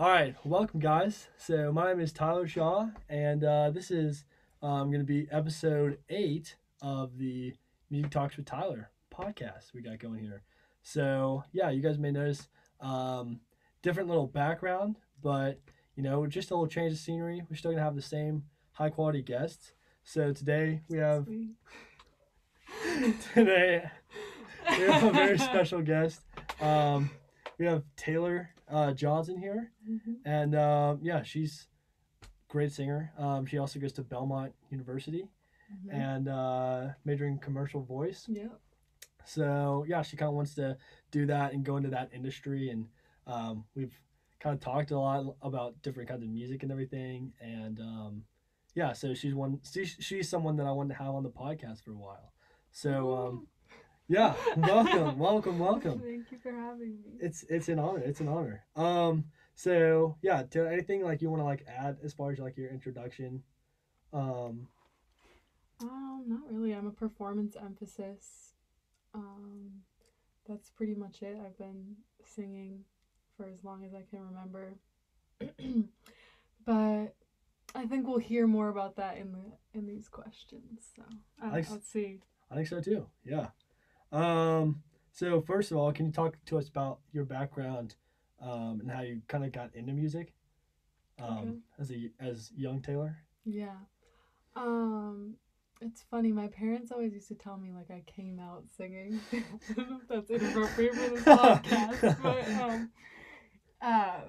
All right, welcome guys. So my name is Tyler Shaw, and uh, this is um, going to be episode eight of the Music Talks with Tyler podcast we got going here. So yeah, you guys may notice um, different little background, but you know, just a little change of scenery. We're still gonna have the same high quality guests. So today we have today we have a very special guest. Um, we have Taylor uh, Johnson here, Mhm. and um, yeah, she's great singer. Um, she also goes to Belmont University Mhm. and uh, majoring in commercial voice. Yeah. So yeah, she kind of wants to do that and go into that industry, and um, we've kind of talked a lot about different kinds of music and everything, and um, yeah, so she's one. She's, she's someone that I wanted to have on the podcast for a while. So um, yeah, welcome, welcome, welcome. Thank you for having me. It's it's an honor. It's an honor. Um. So yeah, to anything like you want to like add as far as like your introduction. Um. Um, not really. I'm a performance emphasis. Um, that's pretty much it. I've been singing for as long as I can remember. but I think we'll hear more about that in the in these questions. So uh, Nice. let's see. I think so too. Yeah. Um. So first of all, can you talk to us about your background, um, and how you kind of got into music, um, Okay. as a as young Taylor? Yeah. Um, it's funny. My parents always used to tell me like I came out singing. I don't know if that's inappropriate for this podcast, but um, uh,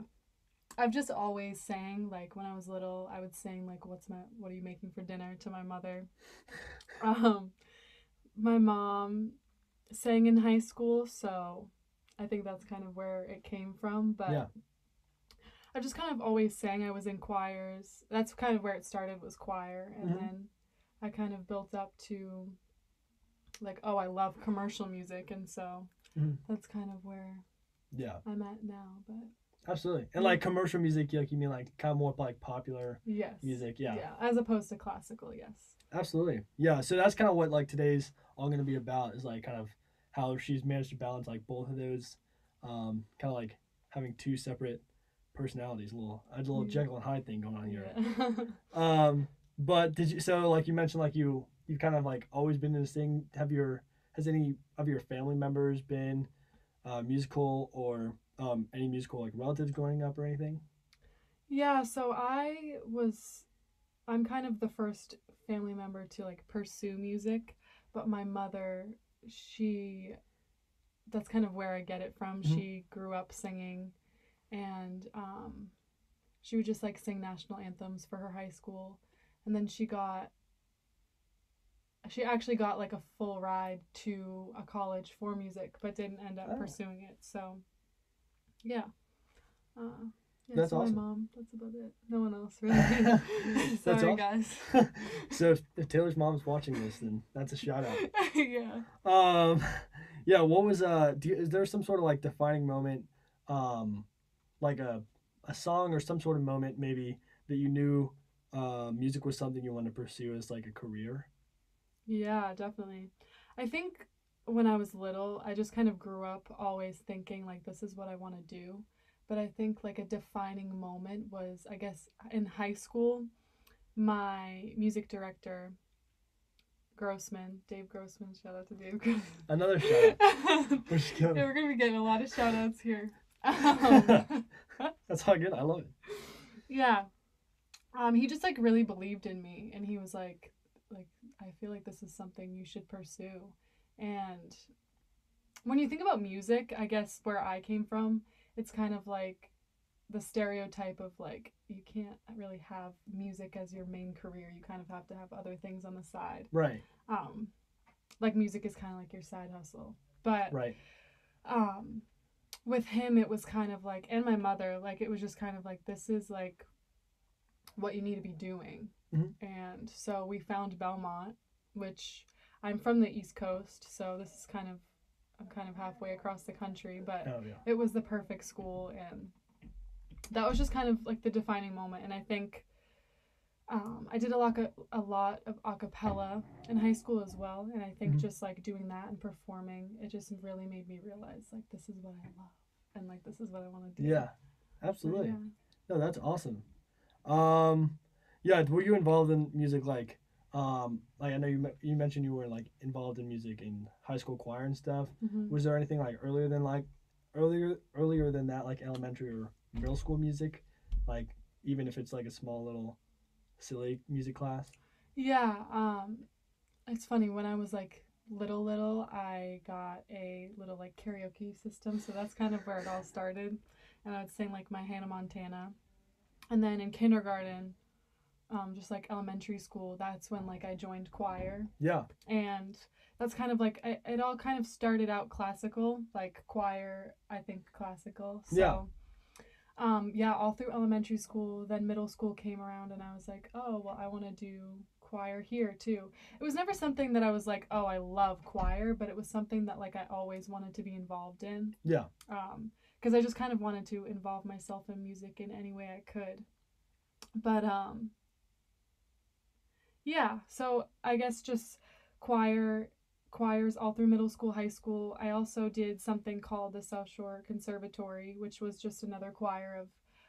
I've just always sang. Like when I was little, I would sing like, "What's my What are you making for dinner?" to my mother. Um, my mom sang in high school, so I think that's kind of where it came from. But Yeah. I just kind of always sang. I was in choirs. That's kind of where it started was choir, and Mhm. then I kind of built up to like, oh, I love commercial music, and so Mhm. that's kind of where Yeah, I'm at now. But absolutely. And like commercial music, like you mean like kind of more like popular yes, music? Yeah. yeah, as opposed to classical, yes. Absolutely. Yeah. So that's kind of what like today's all going to be about is like kind of how she's managed to balance like both of those, um, kind of like having two separate personalities. A little, a little Yeah. Jekyll and Hyde thing going on here. Yeah. Um, but did you? So like you mentioned, like you you've kind of like always been in this thing. Have your has any of your family members been uh, musical or um, any musical like relatives growing up or anything? Yeah, so I was I'm kind of the first family member to like pursue music, but my mother, she that's kind of where I get it from. Mhm. She grew up singing and um she would just like sing national anthems for her high school and then she got she actually got like a full ride to a college for music but didn't end up Oh. pursuing it. So yeah. Uh yeah, That's so awesome. my mom. That's about it. No one else really. That's Sorry, guys. so if, if Taylor's mom's watching this, then that's a shout out. yeah. Um, yeah. What was uh? Do you, is there some sort of like defining moment, um, like a a song or some sort of moment maybe that you knew, uh, music was something you wanted to pursue as like a career? Yeah, definitely. I think when I was little, I just kind of grew up always thinking like this is what I want to do. But I think like a defining moment was I guess in high school, my music director Grossman, Dave Grossman, shout out to Dave Grossman. Another shout out. We're yeah, we're gonna be getting a lot of shout outs here. Um, That's all good. I love it. yeah. Um, he just like really believed in me and he was like like I feel like this is something you should pursue. And when you think about music, I guess where I came from, it's kind of like the stereotype of like you can't really have music as your main career. You kind of have to have other things on the side. Right. Um like music is kind of like your side hustle. But Right. um with him it was kind of like and my mother like it was just kind of like this is like what you need to be doing Mhm. and so we found belmont which i'm from the east coast so this is kind of kind of halfway across the country but Oh yeah. it was the perfect school and that was just kind of like the defining moment and i think um, i did a lot, of, a lot of a cappella in high school as well and i think Mhm. just like doing that and performing it just really made me realize like this is what i love and like this is what i want to do Yeah. So, Absolutely. yeah. No, that's awesome. Um, yeah, were you involved in music like, um, like I know you you mentioned you were like involved in music in high school choir and stuff. Mhm. Was there anything like earlier than like earlier earlier than that like elementary or middle school music, like even if it's like a small little silly music class? Yeah, um it's funny when I was like little little, I got a little like karaoke system, so that's kind of where it all started. And I would sing like my Hannah Montana. And then in kindergarten, um just like elementary school, that's when like I joined choir Yeah. and that's kind of like it, it all kind of started out classical, like choir, I think classical. So Yeah. um yeah, all through elementary school, then middle school came around and I was like, "Oh, well I want to do choir here too." It was never something that I was like, "Oh, I love choir," but it was something that like I always wanted to be involved in. Yeah. Um because I just kind of wanted to involve myself in music in any way I could. But um yeah, so I guess just choir choirs all through middle school, high school. I also did something called the South Shore Conservatory, which was just another choir of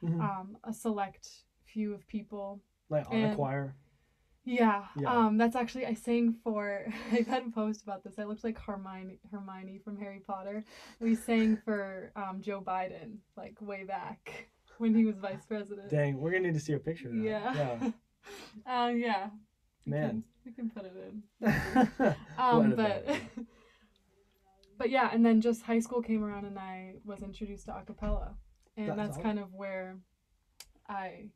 Mhm. um, a select few of people. like on a choir. Yeah, Yeah. um, that's actually I sang for. I've had a post about this. I looked like Hermione, Hermione from Harry Potter. We sang for um, Joe Biden, like way back when he was vice president. Dang, we're gonna need to see a picture. Of that. Yeah. uh, yeah. We Man. can, we can put it in. Um, but but yeah, and then just high school came around and I was introduced to acapella, and That's that's, kind of where I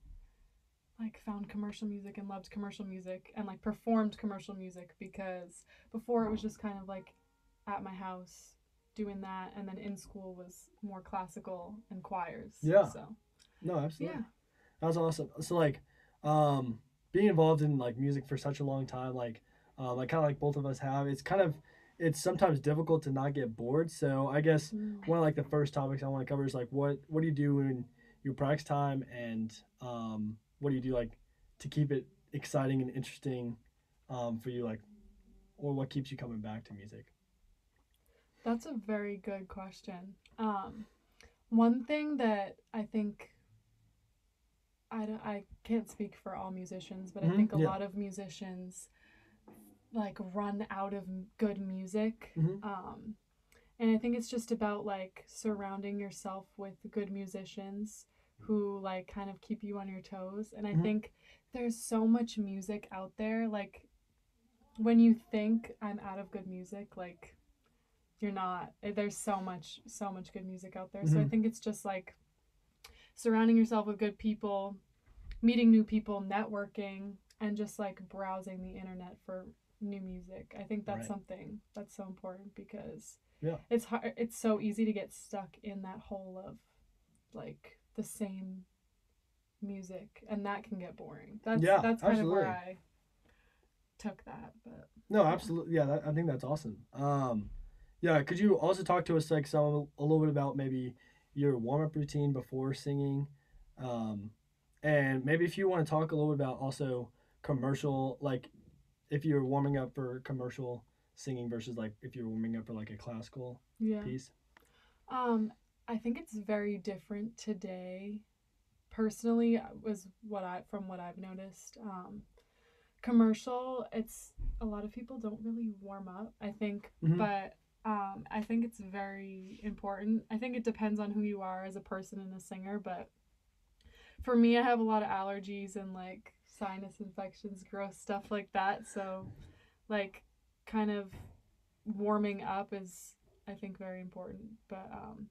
like found commercial music and loved commercial music and like performed commercial music because before it was just kind of like at my house doing that, and then in school was more classical and choirs. Yeah. So no, absolutely. yeah. That was awesome. So like, um, being involved in like music for such a long time, like, uh, like kind of like both of us have, it's kind of, it's sometimes difficult to not get bored. So I guess Mm. one of like the first topics I want to cover is like what what do you do in your practice time and um, what do you do like to keep it exciting and interesting um, for you like, or what keeps you coming back to music? That's a very good question. Um, one thing that I think I, don't- I can't speak for all musicians, but I Mhm, think a yeah. lot of musicians like run out of good music. Mhm. Um, and I think it's just about like surrounding yourself with good musicians who like kind of keep you on your toes. And I Mhm. think there's so much music out there. Like when you think I'm out of good music, like you're not. Eh, There's so much, so much good music out there. So I Mhm. think it's just like surrounding yourself with good people, meeting new people, networking, and just like browsing the internet for new music. I think that's Right. something that's so important because Yeah. it's hard. It's so easy to get stuck in that hole of like the same music, and that can get boring. That's Yeah, that's kind of where. I took that, but No, absolutely. Yeah, that, I think that's awesome. Um, yeah, could you also talk to us like some a little bit about maybe your warm up routine before singing, um, and maybe if you want to talk a little bit about also commercial, like if you're warming up for commercial singing versus like if you're warming up for like a classical yeah. piece. Um, I think it's very different today. Personally, uh, was what I from what I've noticed. Um, commercial, it's a lot of people don't really warm up. I think, Mhm. but um, I think it's very important. I think it depends on who you are as a person and a singer, but for me, I have a lot of allergies and like sinus infections, gross stuff like that. So, like, kind of warming up is, I think, very important. But um,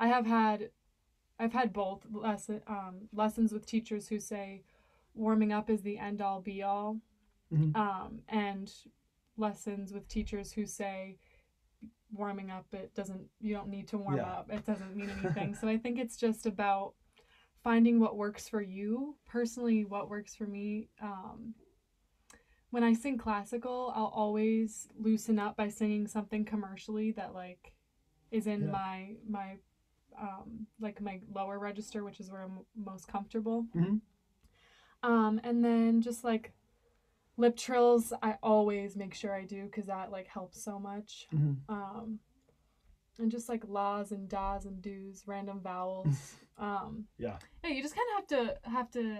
I have had, I've had both lesson um, lessons with teachers who say warming up is the end all be all, Mhm. um, and lessons with teachers who say warming up it doesn't you don't need to warm Yeah. up it doesn't mean anything so i think it's just about finding what works for you personally what works for me um, when i sing classical i'll always loosen up by singing something commercially that like is in Yeah. my my um, like my lower register which is where i'm most comfortable Mhm. um, and then just like lip trills i always make sure i do because that like helps so much Mhm. um, and just like laws and das and do's, random vowels. um, Yeah. yeah, you just kind of have to have to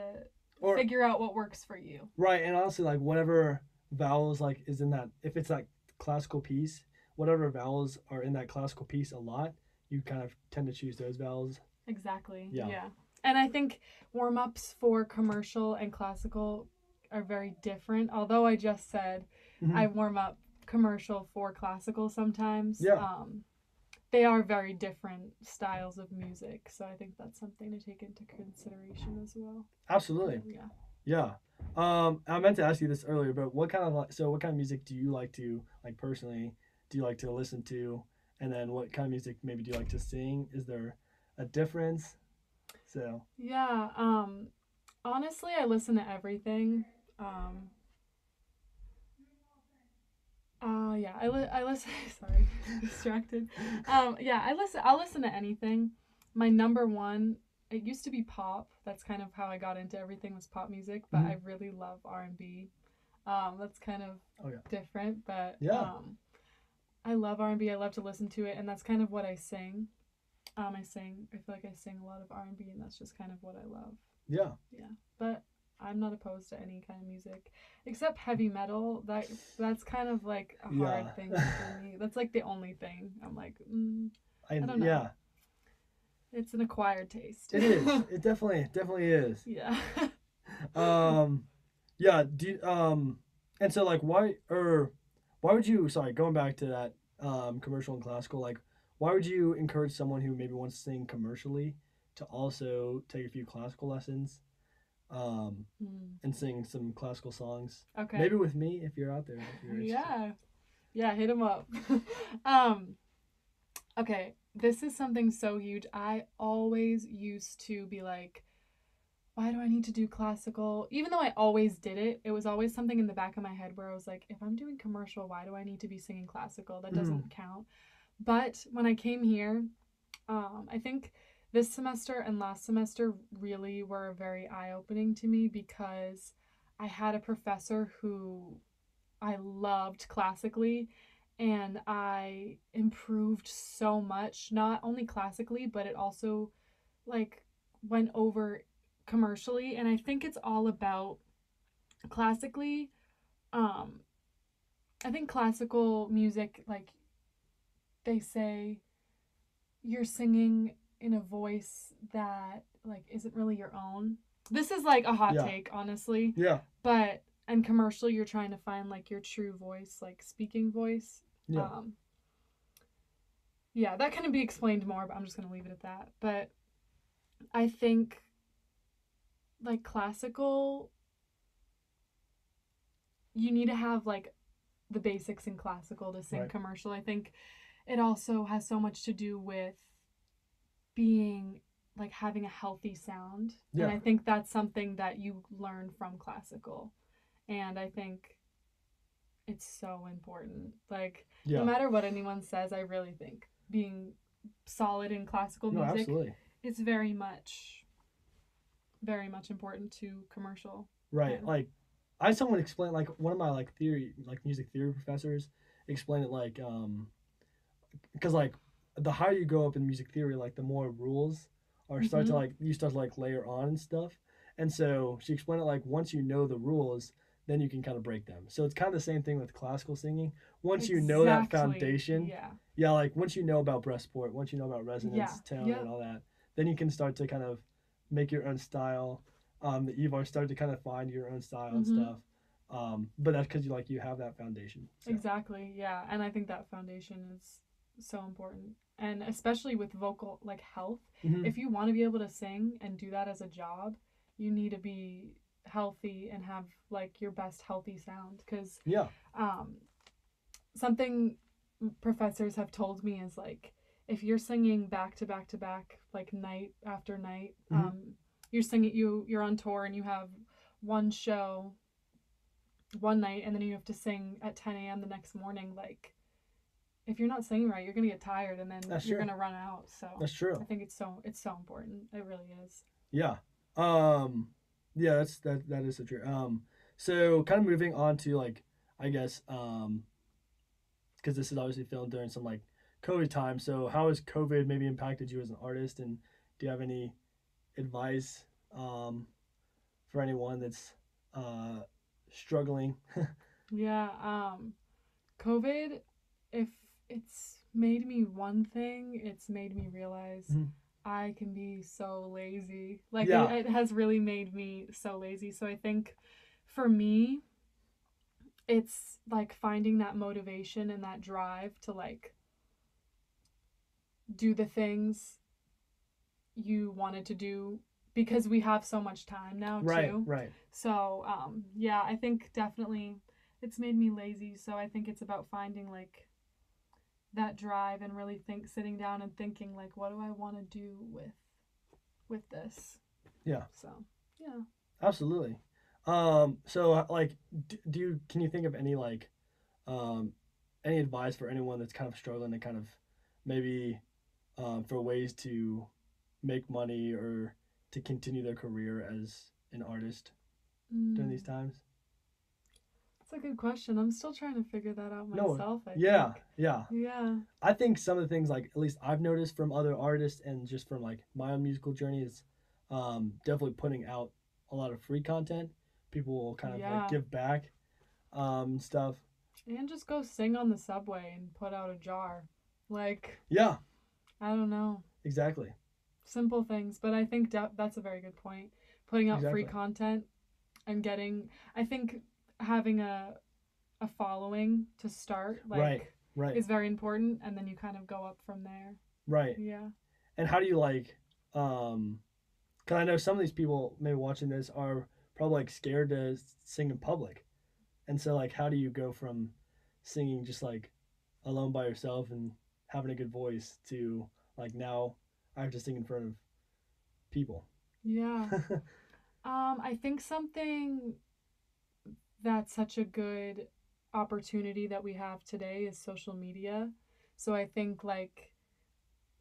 Or figure out what works for you. right, and honestly, like whatever vowels like is in that, if it's like classical piece, whatever vowels are in that classical piece a lot, you kind of tend to choose those vowels. Exactly. Yeah. Yeah. And I think warm ups for commercial and classical are very different. Although I just said Mhm. I warm up commercial for classical sometimes. Yeah. Um, they are very different styles of music, so I think that's something to take into consideration as well. Absolutely. Yeah. Yeah. Um, I meant to ask you this earlier, but what kind of like, so what kind of music do you like to like personally? Do you like to listen to? And then what kind of music maybe do you like to sing? Is there a difference? So Yeah. Um, honestly, I listen to everything. Um, uh, yeah, I, li- I listen. Sorry, distracted. Um, yeah, I listen. I'll listen to anything. My number one. It used to be pop. That's kind of how I got into everything was pop music. But Mhm. I really love R and B. Um, that's kind of Oh, yeah. different, but Yeah. Um, I love R and B. I love to listen to it, and that's kind of what I sing. Um, I sing. I feel like I sing a lot of R and B, and that's just kind of what I love. yeah, I'm not opposed to any kind of music, except heavy metal. That that's kind of like a hard Yeah. thing for me. That's like the only thing. I'm like, mm, I, don't know. yeah, it's an acquired taste. it is. it definitely definitely is. yeah. Um, yeah. Do um, and so like why or why would you? Sorry, going back to that um commercial and classical. Like, why would you encourage someone who maybe wants to sing commercially to also take a few classical lessons? Um, Mm, and sing some classical songs. okay. Maybe with me if you're out there. You're. Yeah. Yeah, hit him up. um okay, this is something so huge. I always used to be like why do I need to do classical? Even though I always did it, it was always something in the back of my head where I was like, if I'm doing commercial, why do I need to be singing classical? That doesn't count. But when I came here, um, I think this semester and last semester really were very eye opening to me because I had a professor who I loved classically and I improved so much, not only classically, but it also like went over commercially and I think it's all about classically um I think classical music like they say you're singing in a voice that like isn't really your own. This is like a hot Yeah. take, honestly Yeah. but and commercial you're trying to find like your true voice like speaking voice Yeah. um yeah that can be explained more but i'm just gonna leave it at that but i think like classical you need to have like the basics in classical to sing Right. commercial i think it also has so much to do with being like having a healthy sound Yeah. and i think that's something that you learn from classical and i think it's so important like yeah. no matter what anyone says i really think being solid in classical no, music absolutely. it's very much very much important to commercial Right. Yeah. Like I someone explain like one of my like theory like music theory professors explained it like um because like the higher you go up in music theory like the more rules are start to Mhm. like you start to like layer on and stuff. And so she explained it like once you know the rules, then you can kind of break them. So it's kind of the same thing with classical singing. Once you know that foundation, yeah yeah, like once you know about breath support, once you know about resonance, Yeah, tone, yeah. and all that, then you can start to kind of make your own style. Um, the Evar start to kind of find your own style and Mhm. stuff. Um, but that's because you like you have that foundation. So, Exactly. Yeah, and I think that foundation is so important. And especially with vocal like health, Mhm. if you want to be able to sing and do that as a job, you need to be healthy and have like your best healthy sound cuz yeah, um something professors have told me is like if you're singing back to back to back like night after night Mhm. um you're singing you you're on tour and you have one show one night and then you have to sing at 10 a.m the next morning like if you're not singing right you're gonna get tired and then That's you're true. gonna run out so that's true. i think it's so it's so important it really is Yeah. Um, yeah, that's that that is so true. Um, so kind of moving on to like I guess um, because this is obviously filmed during some like COVID time. So how has COVID maybe impacted you as an artist, and do you have any advice um, for anyone that's uh, struggling? Yeah, um COVID if it's made me one thing, it's made me realize Mhm. I can be so lazy. Like Yeah. it, it has really made me so lazy. So I think for me it's like finding that motivation and that drive to like do the things you wanted to do because we have so much time now right, too. right. So, um, yeah, I think definitely it's made me lazy. So I think it's about finding like that drive and really think sitting down and thinking like what do I want to do with with this? Yeah. So, yeah. Absolutely. Um, so like, d- do you can you think of any like, um, any advice for anyone that's kind of struggling to kind of maybe, um, for ways to make money or to continue their career as an artist during these Mm, times? A good question. I'm still trying to figure that out No, myself. I Yeah, think. yeah. Yeah. I think some of the things like at least I've noticed from other artists and just from like my own musical journey is um, definitely putting out a lot of free content. People will kind of Yeah. like give back um, stuff. And just go sing on the subway and put out a jar. Like, Yeah, I don't know. exactly. simple things but i think that that's a very good point putting out free content and getting i think having a a following to start like Right, Right, is very important and then you kind of go up from there right. yeah And how do you like? Um, cause I know some of these people maybe watching this are probably like scared to sing in public, and so like, how do you go from singing just like alone by yourself and having a good voice to like now I have to sing in front of people? yeah um i think something that's such a good opportunity that we have today is social media so i think like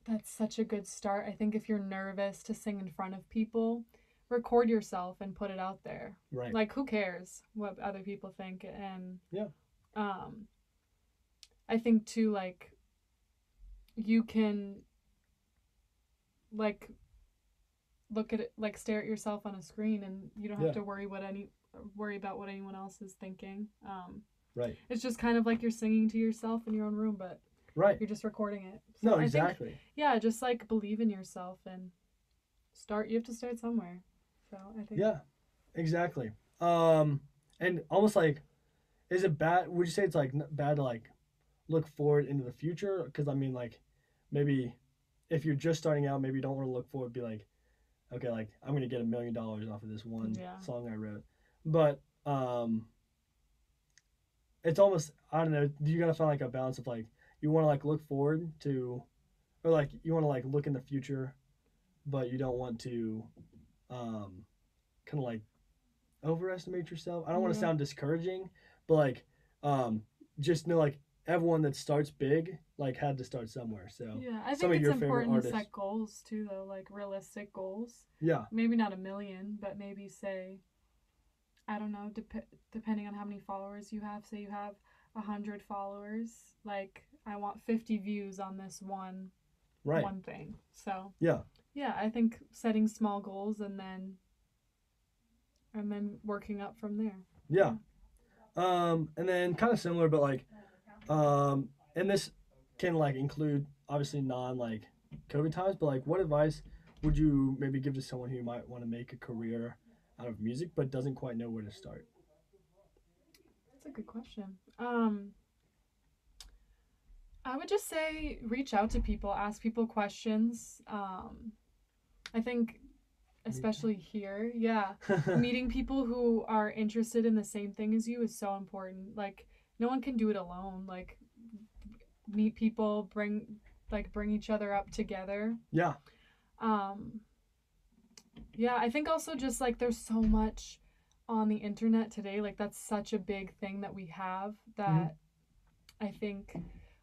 that's such a good start i think if you're nervous to sing in front of people record yourself and put it out there right. like who cares what other people think and Yeah. um i think too like you can like look at it like stare at yourself on a screen and you don't have Yeah. to worry what any worry about what anyone else is thinking um right. it's just kind of like you're singing to yourself in your own room but Right. you're just recording it So No, I think- exactly. yeah just like believe in yourself and start you have to start somewhere so i think Yeah, exactly. Um, and almost like, is it bad? Would you say it's like bad to like look forward into the future? Because I mean, like, maybe if you're just starting out, maybe you don't want to look forward. Be like, okay, like I'm gonna get a million dollars off of this one Yeah. song I wrote. But um, it's almost I don't know. You gotta find like a balance of like you want to like look forward to, or like you want to like look in the future, but you don't want to um, kind of like overestimate yourself. I don't want to Yeah. sound discouraging, but like um, just know like everyone that starts big like had to start somewhere. So Yeah, I think it's important to set goals too, though, like realistic goals. yeah, Maybe not a million, but maybe say, I don't know, dep- depending on how many followers you have. Say you have a hundred followers, like I want fifty views on this one right. one thing. So Yeah. yeah, I think setting small goals and then and then working up from there. Yeah. Um, and then kind of similar, but like, um, and this can like include obviously non like COVID times, but like, what advice would you maybe give to someone who might want to make a career out of music but doesn't quite know where to start? That's a good question. Um, I would just say reach out to people, ask people questions. Um, I think, especially here, yeah, meeting people who are interested in the same thing as you is so important. Like, no one can do it alone. Like, meet people, bring like bring each other up together. yeah. Um, yeah, I think also just like there's so much on the internet today. Like that's such a big thing that we have that I think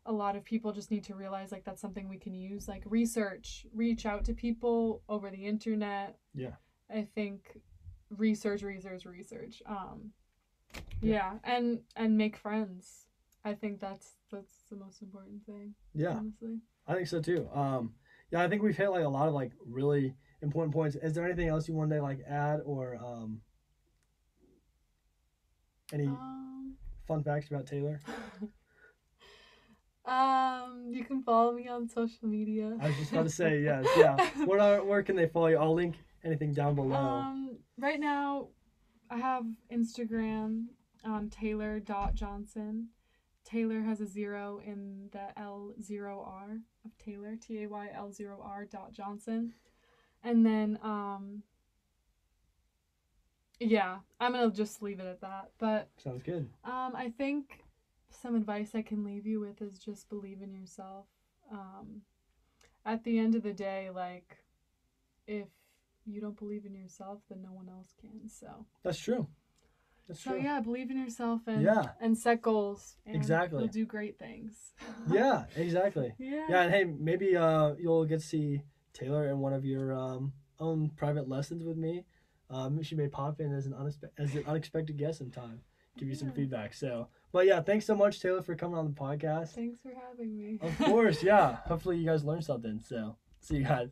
a lot of people just need to realize like that's something we can use. Like research, reach out to people over the internet. Yeah. I think research, research, research. Um, Yeah. yeah, and and make friends. I think that's that's the most important thing. Yeah. Honestly. I think so too. Um, yeah, I think we've hit like a lot of like really important points. Is there anything else you wanted to like add or um, any Um, fun facts about Taylor? um, you can follow me on social media. I was just about to say yes, yeah. Where are, where can they follow you? I'll link anything down below. Um, right now, I have Instagram on Taylor.Johnson. Taylor has a zero in the L0R of Taylor, T A Y L 0 R dot Johnson. And then, um, yeah, I'm gonna just leave it at that. But Sounds good. um, I think some advice I can leave you with is just believe in yourself. Um, at the end of the day, like, if you don't believe in yourself, then no one else can. So, That's true. That's so true. yeah, believe in yourself and Yeah. and set goals. And Exactly. you'll do great things. Yeah, exactly. yeah. Yeah, and hey, maybe uh, you'll get to see Taylor in one of your um, own private lessons with me. Um, she may pop in as an unexpe- as an unexpected guest sometime, give you some feedback. So, but yeah, thanks so much, Taylor, for coming on the podcast. Thanks for having me. Of course, yeah. Hopefully, you guys learned something. So, see you guys.